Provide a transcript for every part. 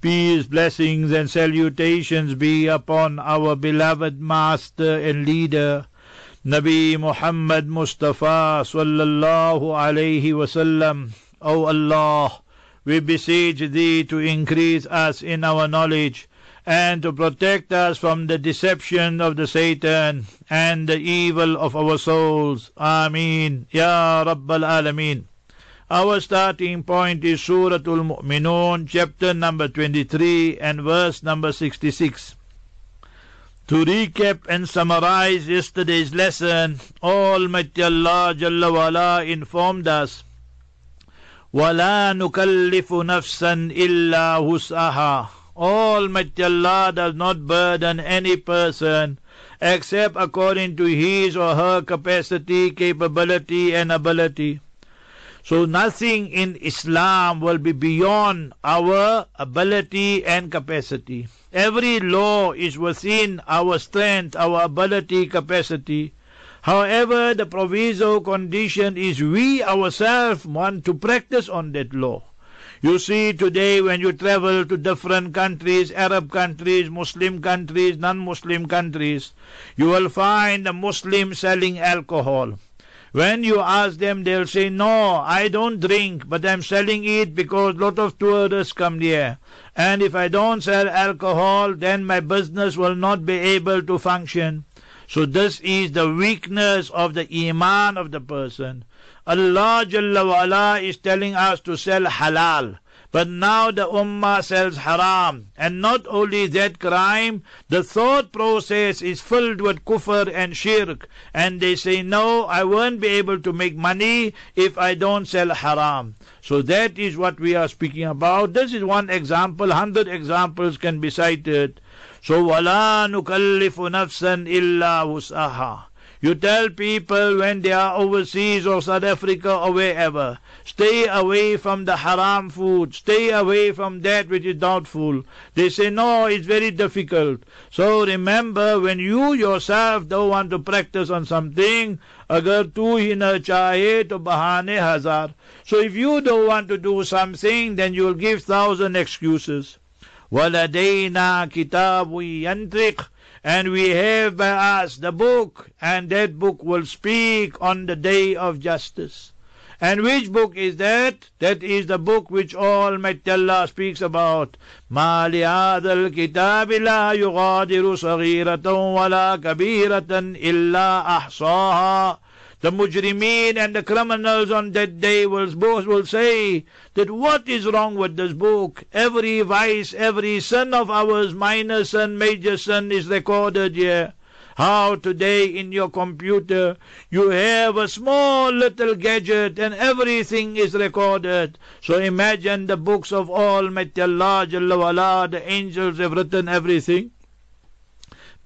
Peace, blessings, and salutations be upon our beloved Master and Leader, Nabi Muhammad Mustafa sallallahu alayhi wasallam. O Allah, we beseech Thee to increase us in our knowledge and to protect us from the deception of the Satan and the evil of our souls. Ameen. Ya Rabbal Alameen. Our starting point is Surah Al-Mu'minun, chapter number 23 and verse number 66. To recap and summarize yesterday's lesson, Almighty Allah Jalla wala informed us, وَلَا نُكَلِّفُ نَفْسًا إِلَّا وُسْعَهَا Almighty Allah does not burden any person except according to his or her capacity, capability and ability. So nothing in Islam will be beyond our ability and capacity. Every law is within our strength, our ability, capacity. However, the proviso condition is we ourselves want to practice on that law. You see, today when you travel to different countries, Arab countries, Muslim countries, non Muslim countries, you will find a Muslim selling alcohol. When you ask them, they'll say, No, I don't drink, but I'm selling it because lot of tourists come here. And if I don't sell alcohol, then my business will not be able to function. So this is the weakness of the iman of the person. Allah Jalla wa'ala is telling us to sell halal. But now the Ummah sells haram. And not only that crime, the thought process is filled with kufr and shirk. And they say, no, I won't be able to make money if I don't sell haram. So that is what we are speaking about. This is one example. Hundred examples can be cited. So, وَلَا نُكَلِّفُ نَفْسًا إِلَّا وُسْعَهَا you tell people when they are overseas or South Africa or wherever, stay away from the haram food, stay away from that which is doubtful. They say, no, it's very difficult. So remember, when you yourself don't want to practice on something, agar tu hi na chahe to bahane hazar. So if you don't want to do something, then you will give thousand excuses. وَلَدَيْنَا كِتَابٌ يَنْطِقُ and we have by us the book, and that book will speak on the day of justice. And which book is that? That is the book which Almighty Allah speaks about. ما لهذا الكتاب لا يغادر صغيرة ولا كبيرة إلا أحصاها the mujrimeen and the criminals on that day will both will say that what is wrong with this book? Every vice, every sin of ours, minor sin, major sin is recorded here. How today in your computer you have a small little gadget and everything is recorded. So imagine the books of Almighty Allah Jalla the angels have written everything.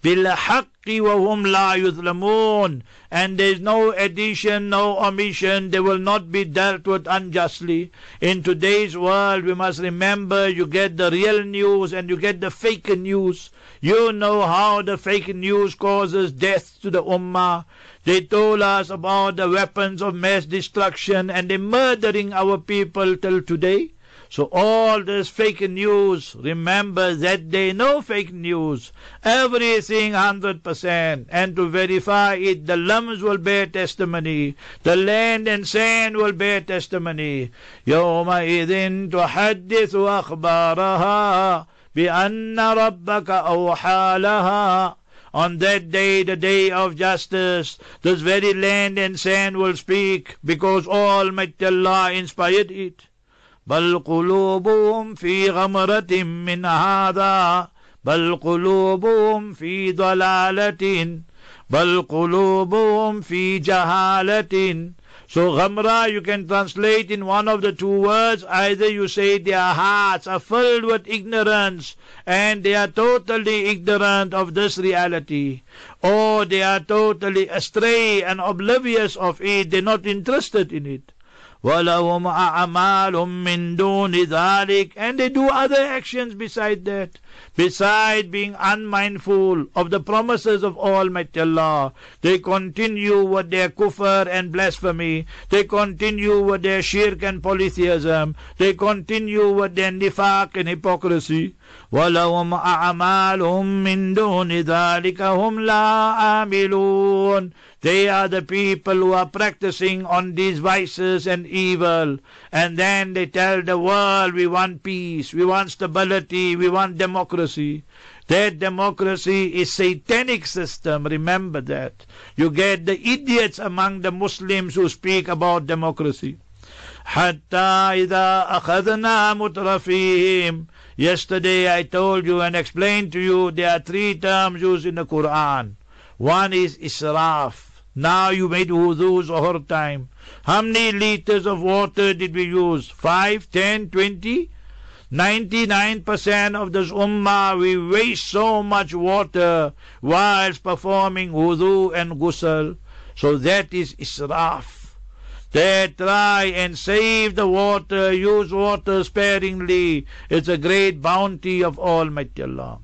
بالحق وهم لا يظلمون and there is no addition, no omission. They will not be dealt with unjustly. In today's world, we must remember you get the real news and you get the fake news. You know how the fake news causes death to the ummah. They told us about the weapons of mass destruction and they're murdering our people till today. So all this fake news, remember that day no fake news. Everything 100%. And to verify it, the lums will bear testimony. The land and sand will bear testimony. يومئذ تحدث أخبارها بأن ربك أوحى لها On that day, the day of justice, this very land and sand will speak because Almighty Allah inspired it. بل قلوبهم في غمرة من هذا بل قلوبهم في ضلالة بل قلوبهم في جهالة so ghamra you can translate in one of the two words. Either you say their hearts are filled with ignorance and they are totally ignorant of this reality. Or they are totally astray and oblivious of it. They're not interested in it. وَلَهُمْ أَعْمَالٌ مِّن دُونِ ذَلِكَ And they do other actions beside that. Beside being unmindful of the promises of Almighty Allah, they continue with their kufr and blasphemy. They continue with their shirk and polytheism. They continue with their nifaq and hypocrisy. وَلَهُمْ أَعْمَالٌ مِّن دُونِ ذَلِكَ هُمْ لَا عَامِلُونَ they are the people who are practicing on these vices and evil. And then they tell the world, we want peace, we want stability, we want democracy. That democracy is satanic system. Remember that. You get the idiots among the Muslims who speak about democracy. حتى إذا أخذنا مترفيهم Yesterday I told you and explained to you there are three terms used in the Quran. One is israf. Now you made wudu Zohar time. How many liters of water did we use? Five, ten, twenty? 99% of this ummah, we waste so much water whilst performing wudu and ghusl. So that is israf. They try and save the water, use water sparingly. It's a great bounty of Almighty Allah.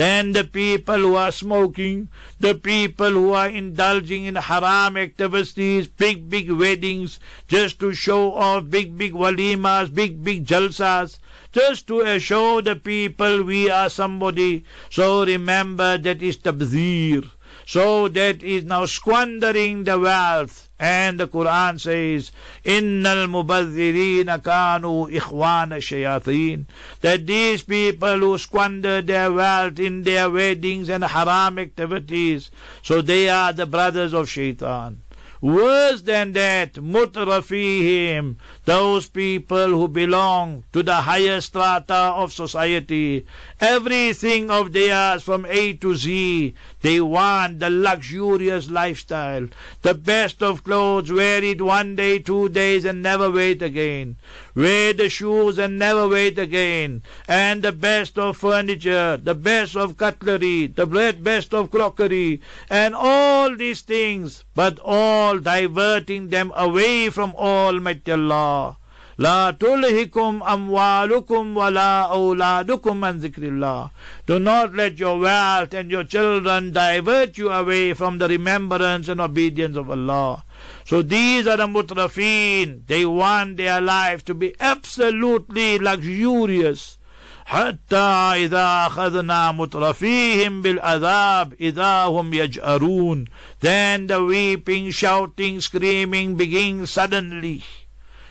Then the people who are smoking, the people who are indulging in haram activities, big, big weddings, just to show off big, big walimas, big, big jalsas, just to show the people we are somebody. So remember that is tabzir. So that is now squandering the wealth. And the Quran says, Innal mubadhirina kanu ikhwana shayateen. That these people who squander their wealth in their weddings and haram activities, so they are the brothers of shaitan. Worse than that, mutrafihim, those people who belong to the higher strata of society, everything of theirs from A to Z, they want the luxurious lifestyle, the best of clothes, wear it one day, two days, and never wait again. Wear the shoes and never wait again. And the best of furniture, the best of cutlery, the best of crockery, and all these things, but all diverting them away from Almighty Allah. لا تلهكم أموالكم ولا أولادكم عن ذكر الله Do not let your wealth and your children divert you away from the remembrance and obedience of Allah. So these are the mutrafin. They want their life to be absolutely luxurious. حتى إذا أخذنا مترفيهم بالعذاب إذا هم يجأرون Then the weeping, shouting, screaming begins suddenly.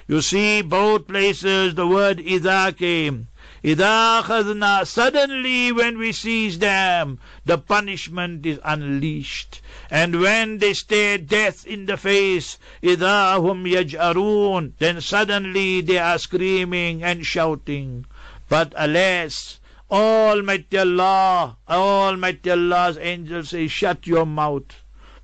You see, both places the word idha came. Idha khadna, suddenly when we seize them, the punishment is unleashed. And when they stare death in the face, idha hum yaj'arun, then suddenly they are screaming and shouting. But alas, Almighty Allah, Almighty Allah's angels say, shut your mouth.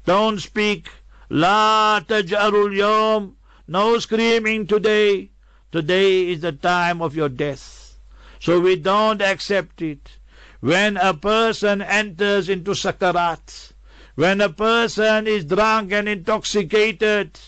Don't speak. La taj'arul yawm. No screaming today. Today is the time of your death. So we don't accept it. When a person enters into sakarat, when a person is drunk and intoxicated,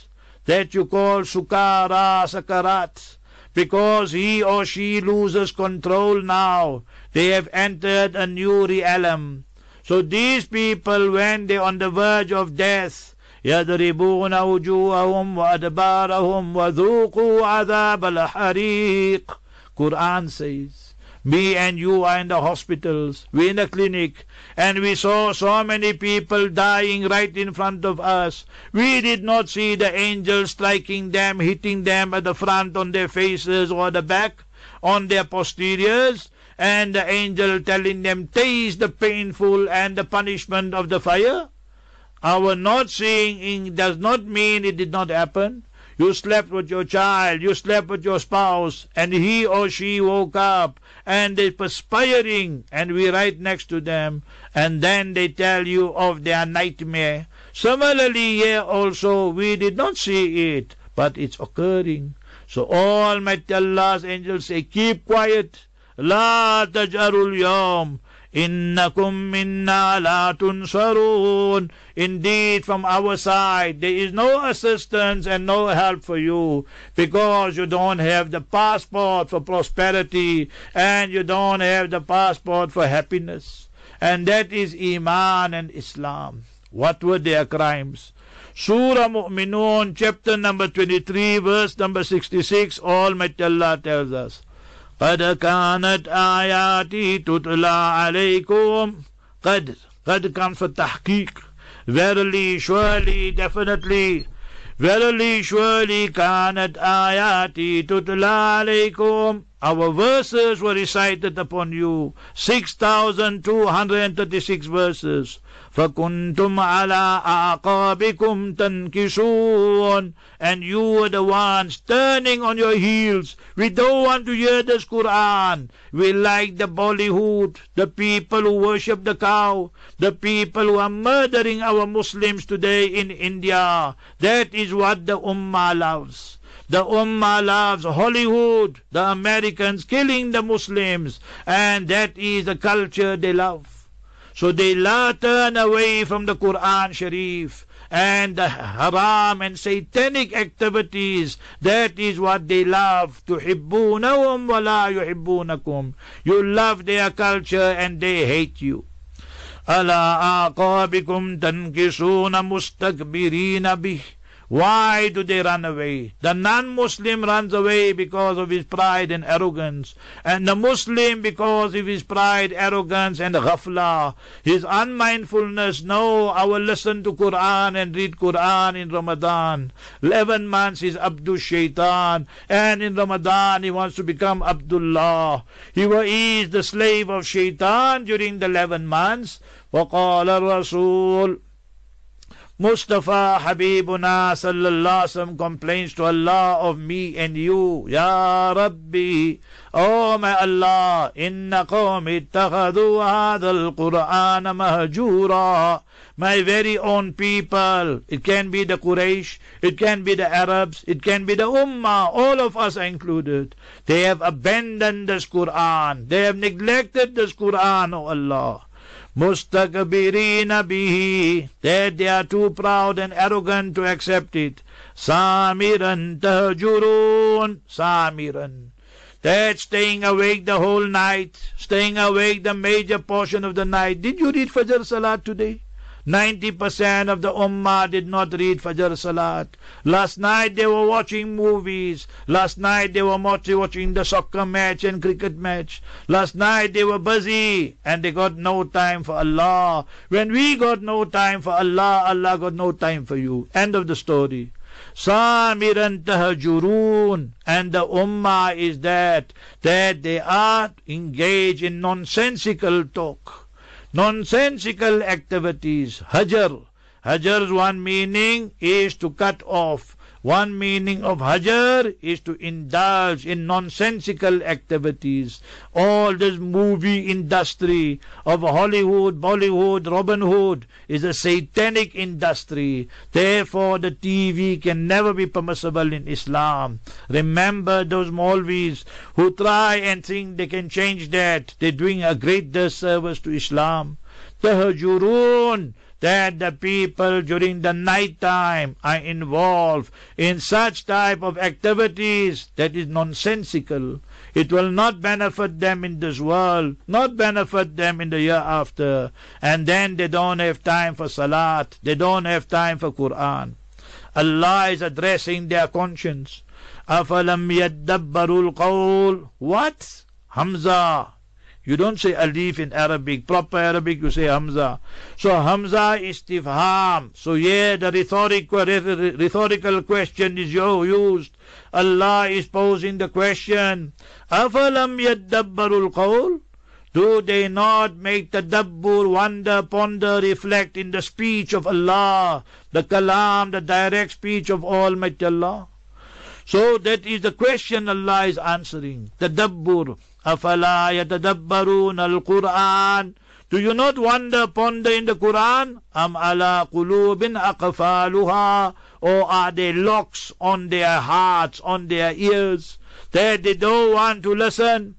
that you call sukara, sakarat, because he or she loses control now. They have entered a new realm. So these people, when they're on the verge of death, يضربون وجوههم وأدبارهم وذوقوا عذاب الحريق Quran says me and you are in the hospitals, we in the clinic, and we saw so many people dying right in front of us. We did not see the angels striking them, hitting them at the front on their faces or the back, on their posteriors. and the angel telling them, taste the painful and the punishment of the fire? Our not seeing does not mean it did not happen. You slept with your child, you slept with your spouse, and he or she woke up and they perspiring, and we right next to them, and then they tell you of their nightmare. Similarly, here also, we did not see it, but it's occurring. So all Almighty Allah's angels say, Keep quiet. La taj'arul yawm. إنكم منا لا تنصرون Indeed, from our side, there is no assistance and no help for you because you don't have the passport for prosperity and you don't have the passport for happiness. And that is Iman and Islam. What were their crimes? Surah Mu'minun, chapter number 23, verse number 66, Almighty Allah tells us, قد كانت آياتي تتلى عليكم. قد قد comes for تحقيق Verily, surely, definitely, verily, surely, كانت آياتي تتلى عليكم. Our verses were recited upon you, 6,236 verses. فكنتم على أعقابكم تنكسون and you were the ones turning on your heels. We don't want to hear this Quran. We like the Bollywood, the people who worship the cow, the people who are murdering our Muslims today in India. That is what the Ummah loves. The Ummah loves Hollywood, the Americans killing the Muslims, and that is the culture they love. So they la turn away from the Quran Sharif and the haram and satanic activities. That is what they love. تحبونهم ولا يحبونكم. You love their culture and they hate you. على أعقابكم تنكسون مستكبرين به why do they run away? The non-Muslim runs away because of his pride and arrogance. And the Muslim because of his pride, arrogance and ghafla. His unmindfulness. No, I will listen to Quran and read Quran in Ramadan. Eleven months is Abdul Shaitan. And in Ramadan he wants to become Abdullah. He is the slave of Shaitan during the eleven months. وقال الرسول Mustafa Habibuna sallallahu complains to Allah of me and you. Ya Rabbi, Oh my Allah, inna qawmi ittakhadu hadha al-Qur'an mahjura. My very own people. It can be the Quraysh, it can be the Arabs, it can be the Ummah. All of us included. They have abandoned this Qur'an. They have neglected this Qur'an, O Allah. Mustakbirina bihi, that they are too proud and arrogant to accept it. Samiran tahjurun, samiran. That staying awake the whole night, staying awake the major portion of the night. Did you read Fajr Salat today? 90% of the Ummah did not read Fajr Salat. Last night they were watching movies. Last night they were watching the soccer match and cricket match. Last night they were busy and they got no time for Allah. When we got no time for Allah, Allah got no time for you. End of the story. Samiran tahajurun. And the ummah is that, that they are engaged in nonsensical talk nonsensical activities. Hajar. Hajar's one meaning is to cut off. One meaning of hajar is to indulge in nonsensical activities. All this movie industry of Hollywood, Bollywood, Robin Hood is a satanic industry. Therefore, the TV can never be permissible in Islam. Remember those Maulvis who try and think they can change that. They're doing a great disservice to Islam. Tahajurun that the people during the night time are involved in such type of activities that is nonsensical. It will not benefit them in this world, not benefit them in the year after. And then they don't have time for salat, they don't have time for Quran. Allah is addressing their conscience. أَفَلَمْ يَدَّبَّرُوا الْقَوْلِ What? Hamza, you don't say alif in Arabic. Proper Arabic, you say hamza. So hamza istifham. So yeah, the rhetorical, rhetorical question is used. Allah is posing the question. Afalam yaddabbarul qawl? Do they not make tadabbur, wonder, ponder, reflect in the speech of Allah, the kalam, the direct speech of Almighty Allah? So that is the question Allah is answering. Tadabbur. Afala yatadabbarun al-Quran. Do you not wonder, ponder in the Quran? Am ala qulubin aqfaluha. Or are there locks on their hearts, on their ears, that they don't want to listen?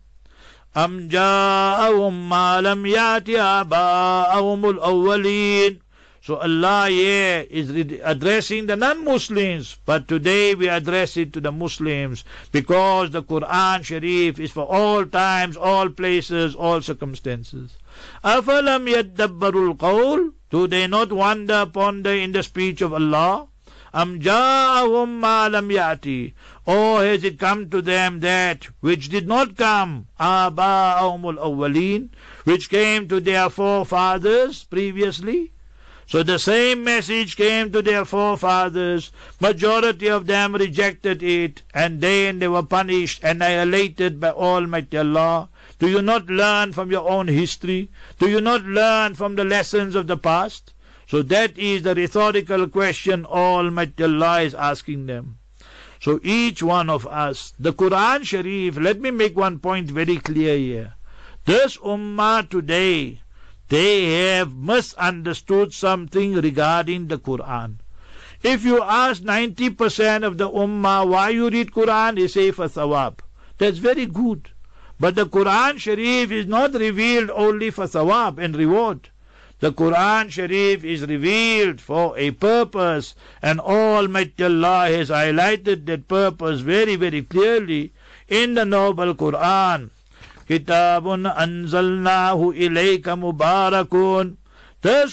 أم جاءهم ما لم يأت آباءهم الأولين So Allah here is addressing the non-Muslims, but today we address it to the Muslims because the Quran Sharif is for all times, all places, all circumstances. أَفَلَمْ يَدَّبَّرُوا الْقَوْلِ Do they not wonder, ponder in the speech of Allah? أَمْ جَاءَهُمْ مَا لَمْ يَأْتِ Or has it come to them that which did not come, آبَاءَهُمُ الْأَوَّلِينَ Which came to their forefathers previously? So the same message came to their forefathers. Majority of them rejected it, and then they were punished, and annihilated by Almighty Allah. Do you not learn from your own history? Do you not learn from the lessons of the past? So that is the rhetorical question Almighty Allah is asking them. So each one of us, the Quran Sharif, let me make one point very clear here. This Ummah today, they have misunderstood something regarding the Quran. If you ask 90% of the Ummah why you read Quran, they say for thawab. That's very good. But the Quran Sharif is not revealed only for thawab and reward. The Quran Sharif is revealed for a purpose, and Almighty Allah has highlighted that purpose very, very clearly in the Noble Quran. كتاب أنزلناه إليك مبارك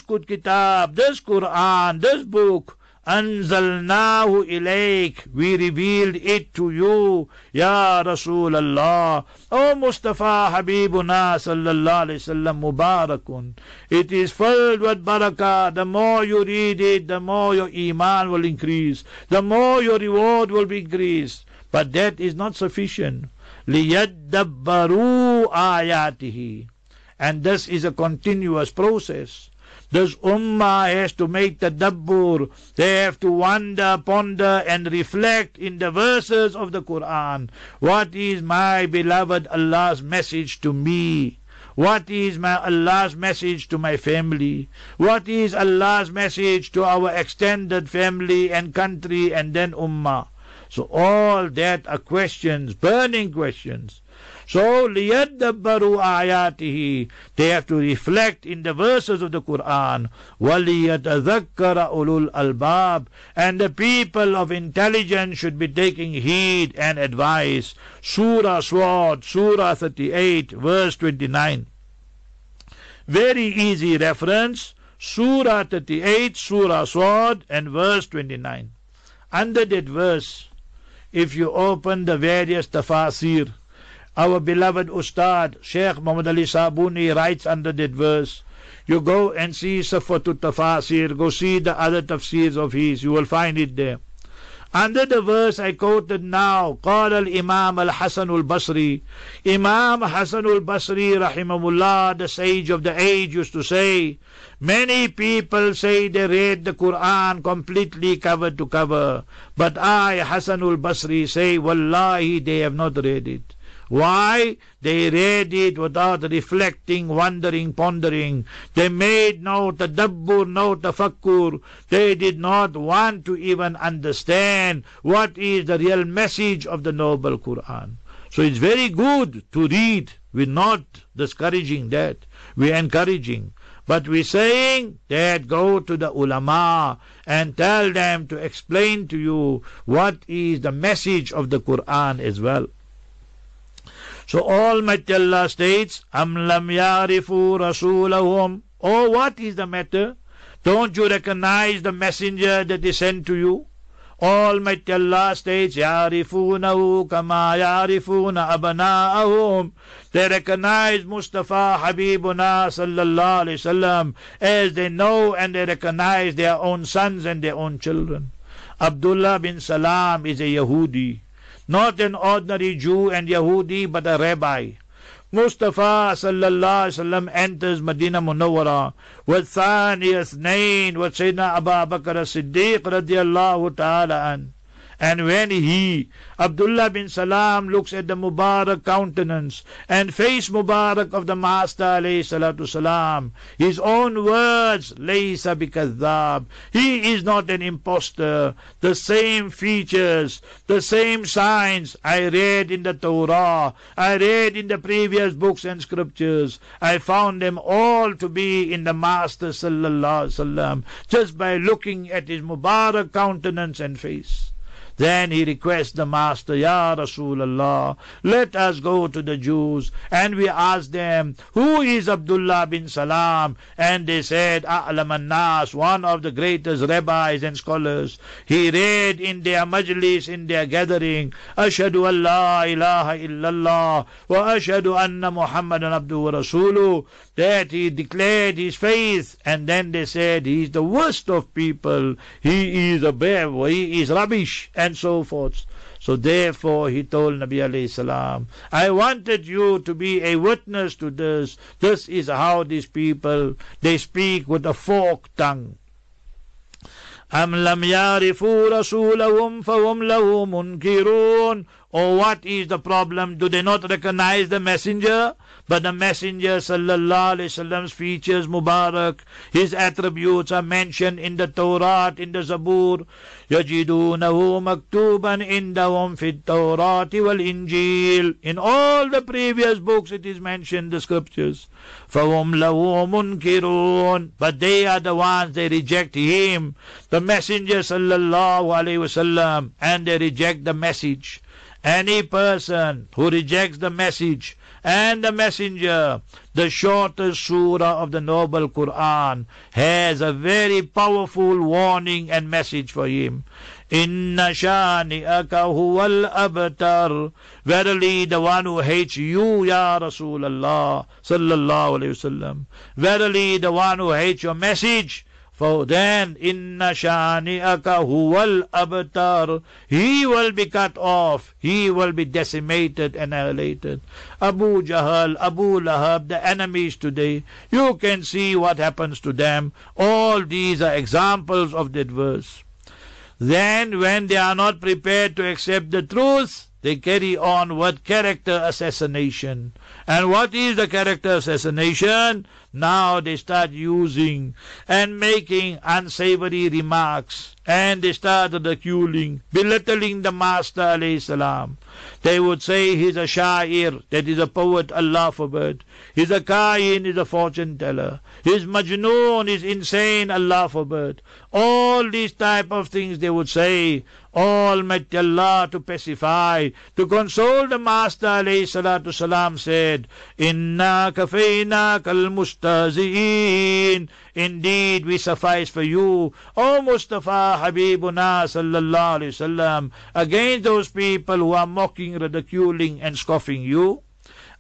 good kitab, this Quran, this book, أنزلناه إليك We revealed it to you, Ya Rasulullah. O Mustafa Habibuna sallallahu alayhi wasallam Mubarakun. It is filled with barakah. The more you read it, the more your iman will increase. The more your reward will be increased. But that is not sufficient. لِيَدَّبَّرُوا آيَاتِهِ And this is a continuous process. This ummah has to make tadabbur. They have to wonder, ponder, and reflect in the verses of the Quran. What is my beloved Allah's message to me? What is my Allah's message to my family? What is Allah's message to our extended family and country and then ummah? So all that are questions, burning questions. So liyadabbaru ayatihi. They have to reflect in the verses of the Quran. وَلِيَتَذَكَّرَ ulul albab. And the people of intelligence should be taking heed and advice. Surah Saad, Surah 38, verse 29. Very easy reference. Surah 38, Surah Saad, and verse 29. Under that verse, if you open the various tafsir, our beloved Ustad, Sheikh Muhammad Ali Sabuni, writes under that verse, you go and see Safwatul Tafasir, go see the other tafsirs of his, you will find it there. Under the verse I quoted now, قال الإمام الحسن البصري Imam Hasan al-Basri rahimahullah, the sage of the age used to say, many people say they read the Quran completely cover to cover, but I, Hasan al-Basri, say, wallahi, they have not read it. Why? They read it without reflecting, wondering, pondering. They made no tadabbur, no tafakkur. They did not want to even understand what is the real message of the noble Quran. So it's very good to read. We're not discouraging that. We're encouraging. But we're saying that go to the ulama and tell them to explain to you what is the message of the Quran as well. So Almighty Allah states, Am lam yarifu rasulahum. Oh, what is the matter? Don't you recognize the messenger that is sent to you? Almighty Allah states, Yarifunahu kama yarifuna abana'ahum. They recognize Mustafa Habibuna sallallahu alayhi wasallam as they know and they recognize their own sons and their own children. Abdullah bin Salam is a Yahudi not an ordinary Jew and Yahudi, but a rabbi. Mustafa sallallahu alaihi wasallam enters Medina Munawwara with Thani Nain with Sayyidina Abu Bakr as-Siddiq. And when he, Abdullah bin Salam, looks at the Mubarak countenance and face Mubarak of the Master alayhi his own words, Laysa bikadhab. He is not an impostor. The same features, the same signs I read in the Torah, I read in the previous books and scriptures. I found them all to be in the Master sallallahu wasallam just by looking at his Mubarak countenance and face. Then he requests the Master, Ya Rasulullah, let us go to the Jews. And we ask them, Who is Abdullah bin Salam? And they said, A'lam nas one of the greatest rabbis and scholars. He read in their majlis, in their gathering, Ashadu an la ilaha illallah wa ashadu anna Muhammadan abdu wa. That he declared his faith. And then they said, He is the worst of people. He is a bear. He is rubbish and so forth. So therefore he told Nabi alayhi salam, I wanted you to be a witness to this. This is how these people, they speak with a forked tongue. أم لم يعرفوا رسولهم فهم له منكرون Or what is the problem? Do they not recognize the messenger? But the Messenger sallallahu alaihi wasallam's features Mubarak, his attributes are mentioned in the Torah, in the Zabur. يجدونه مكتوبا عندهم في التوراة والإنجيل. In all the previous books it is mentioned, the scriptures. فهم له منكرون. But they are the ones, they reject him, the Messenger sallallahu alaihi wasallam, and they reject the message. Any person who rejects the message, and the messenger, the shortest surah of the noble Quran, has a very powerful warning and message for him. Inna shani'aka huwal abtar. Verily the one who hates you, Ya Rasulullah, sallallahu alayhi wasallam. Verily the one who hates your message, then, inna shani'aka huwal abtar. He will be cut off. He will be decimated, annihilated. Abu Jahl, Abu Lahab, the enemies today, you can see what happens to them. All these are examples of that verse. Then, when they are not prepared to accept the truth, they carry on with character assassination. And what is the character assassination? Now they start using and making unsavory remarks. And they start ridiculing, belittling the Master salam. They would say he's a sha'ir, that is a poet, Allah forbid. He's a kain, he's a fortune teller. He's majnoon, he's insane, Allah forbid. All these type of things they would say. Almighty Allah to pacify, to console the Master salatu salam said, Inna kafayna kal Indeed, we suffice for you, O Mustafa Habibuna sallallahu alayhi wasallam, against those people who are mocking, ridiculing, and scoffing you.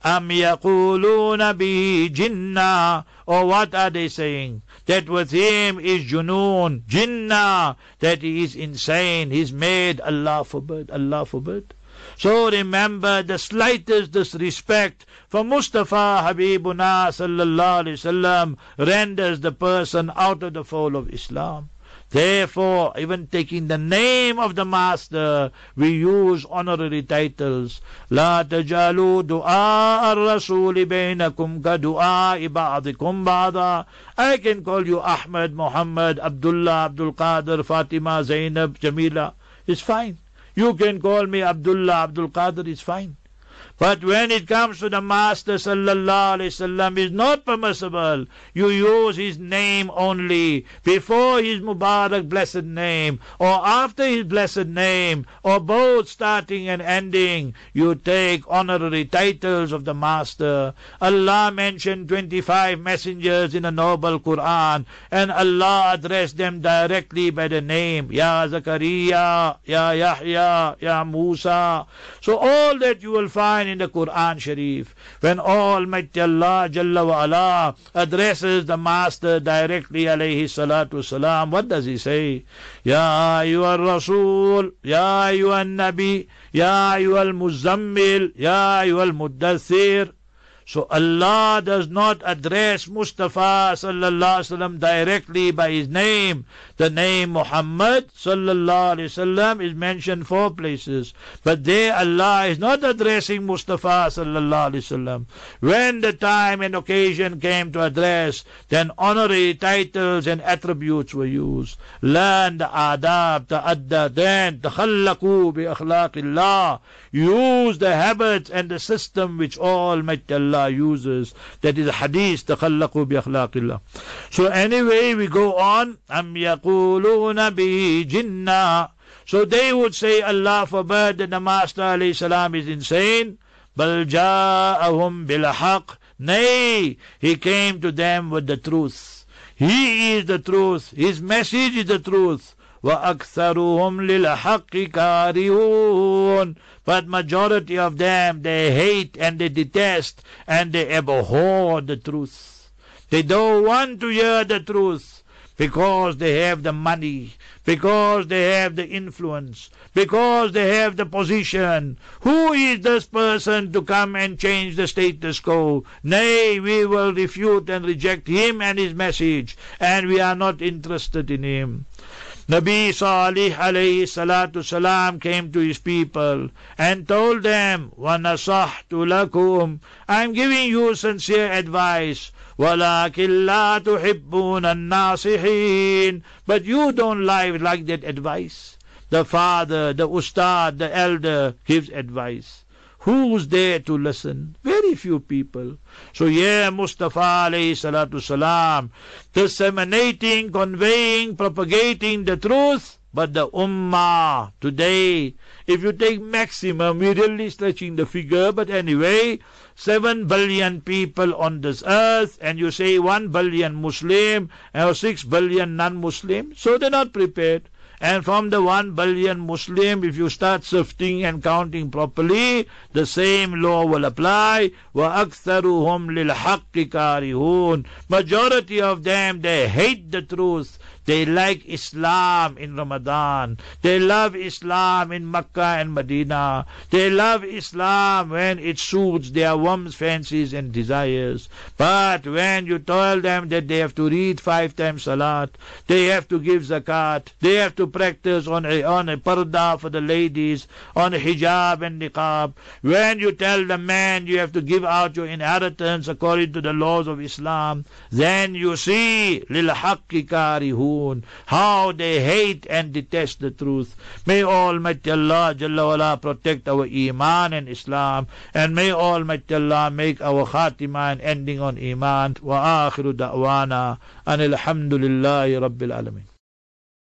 Am yaquluna bi jinnah. Or what are they saying? That with him is junoon, jinnah, that he is insane, he's mad, Allah forbid, Allah forbid. So remember the slightest disrespect for Mustafa Habibuna sallallahu alaihi wasallam renders the person out of the fold of Islam. Therefore, even taking the name of the Master, we use honorary titles. لا تجعلوا دعاء الرسول بينكم كدعاء بعضكم بعضا. I can call you Ahmed, Muhammad, Abdullah, Abdul Qadir, Fatima, Zainab, Jamila. It's fine. You can call me Abdullah, Abdul Qadir. It's fine. But when it comes to the Master sallallahu alaihi wasallam, is not permissible. You use his name only before his Mubarak blessed name, or after his blessed name, or both starting and ending. You take honorary titles of the Master. Allah mentioned 25 messengers in the noble Quran, and Allah addressed them directly by the name Ya Zakaria, Ya Yahya, Ya Musa. So all that you will find in the Quran Sharif, when Almighty Allah Jalla wa ala addresses the Master directly alayhi salatu salam, what does he say? Ya ayyuhal Rasul, Ya ayyuhal Nabi, Ya ayyuhal Muzammil, Ya ayyuhal Muddathir. So Allah does not address Mustafa sallallahu alaihi wasallam directly by his name. The name Muhammad sallallahu alaihi wasallam is mentioned four places, but there Allah is not addressing Mustafa sallallahu alaihi wasallam. When the time and occasion came to address, then honorary titles and attributes were used. Learn the adab, ta'adda, then takhallaqu bi akhlaqillah Use the habits and the system which Almighty Allah uses. That is hadith, takhallaqu bi akhlaqillah. So anyway, we go on. Am yaquluna bi jinnah. So they would say, Allah forbid that the Master alayhi is insane. بل جاءهم بالحق Nay, he came to them with the truth. He is the truth. His message is the truth. وَأَكْثَرُهُمْ لِلْحَقِّ كَارِهُونَ But majority of them, they hate and they detest and they abhor the truth. They don't want to hear the truth because they have the money, because they have the influence, because they have the position. Who is this person to come and change the status quo? Nay, we will refute and reject him and his message, and we are not interested in him. Nabi Salih alayhi salatu salam came to his people and told them, وَنَصَحْتُ لَكُمْ I'm giving you sincere advice. وَلَكِنْ لَا تُحِبُّونَ النَّاصِحِينَ But you don't like, like that advice. The father, the ustad, the elder gives advice. Who's there to listen? Few people. So yeah, Mustafa alayhi salatu salam, disseminating, conveying, propagating the truth, but the ummah today, if you take maximum, we're really stretching the figure, but anyway, 7 billion people on this earth, and you say 1 billion Muslim or 6 billion non-Muslim, so they're not prepared. And from the 1 billion Muslim, if you start sifting and counting properly, the same law will apply. وَأَكْثَرُهُمْ لِلْحَقِّ كَارِهُونَ Majority of them, they hate the truth. They like Islam in Ramadan. They love Islam in Mecca and Medina. They love Islam when it suits their whims, fancies, and desires. But when you tell them that they have to read five times Salat, they have to give Zakat, they have to practice on a, on a parda for the ladies, on hijab and niqab, when you tell the man you have to give out your inheritance according to the laws of Islam, then you see, lil haqqi how they hate and detest the truth. May Almighty Allah Jalla wala protect our Iman and Islam, and may Almighty Allah make our khatima and ending on Iman. Wa akhiru da'wana, and alhamdulillahi rabbil alamin.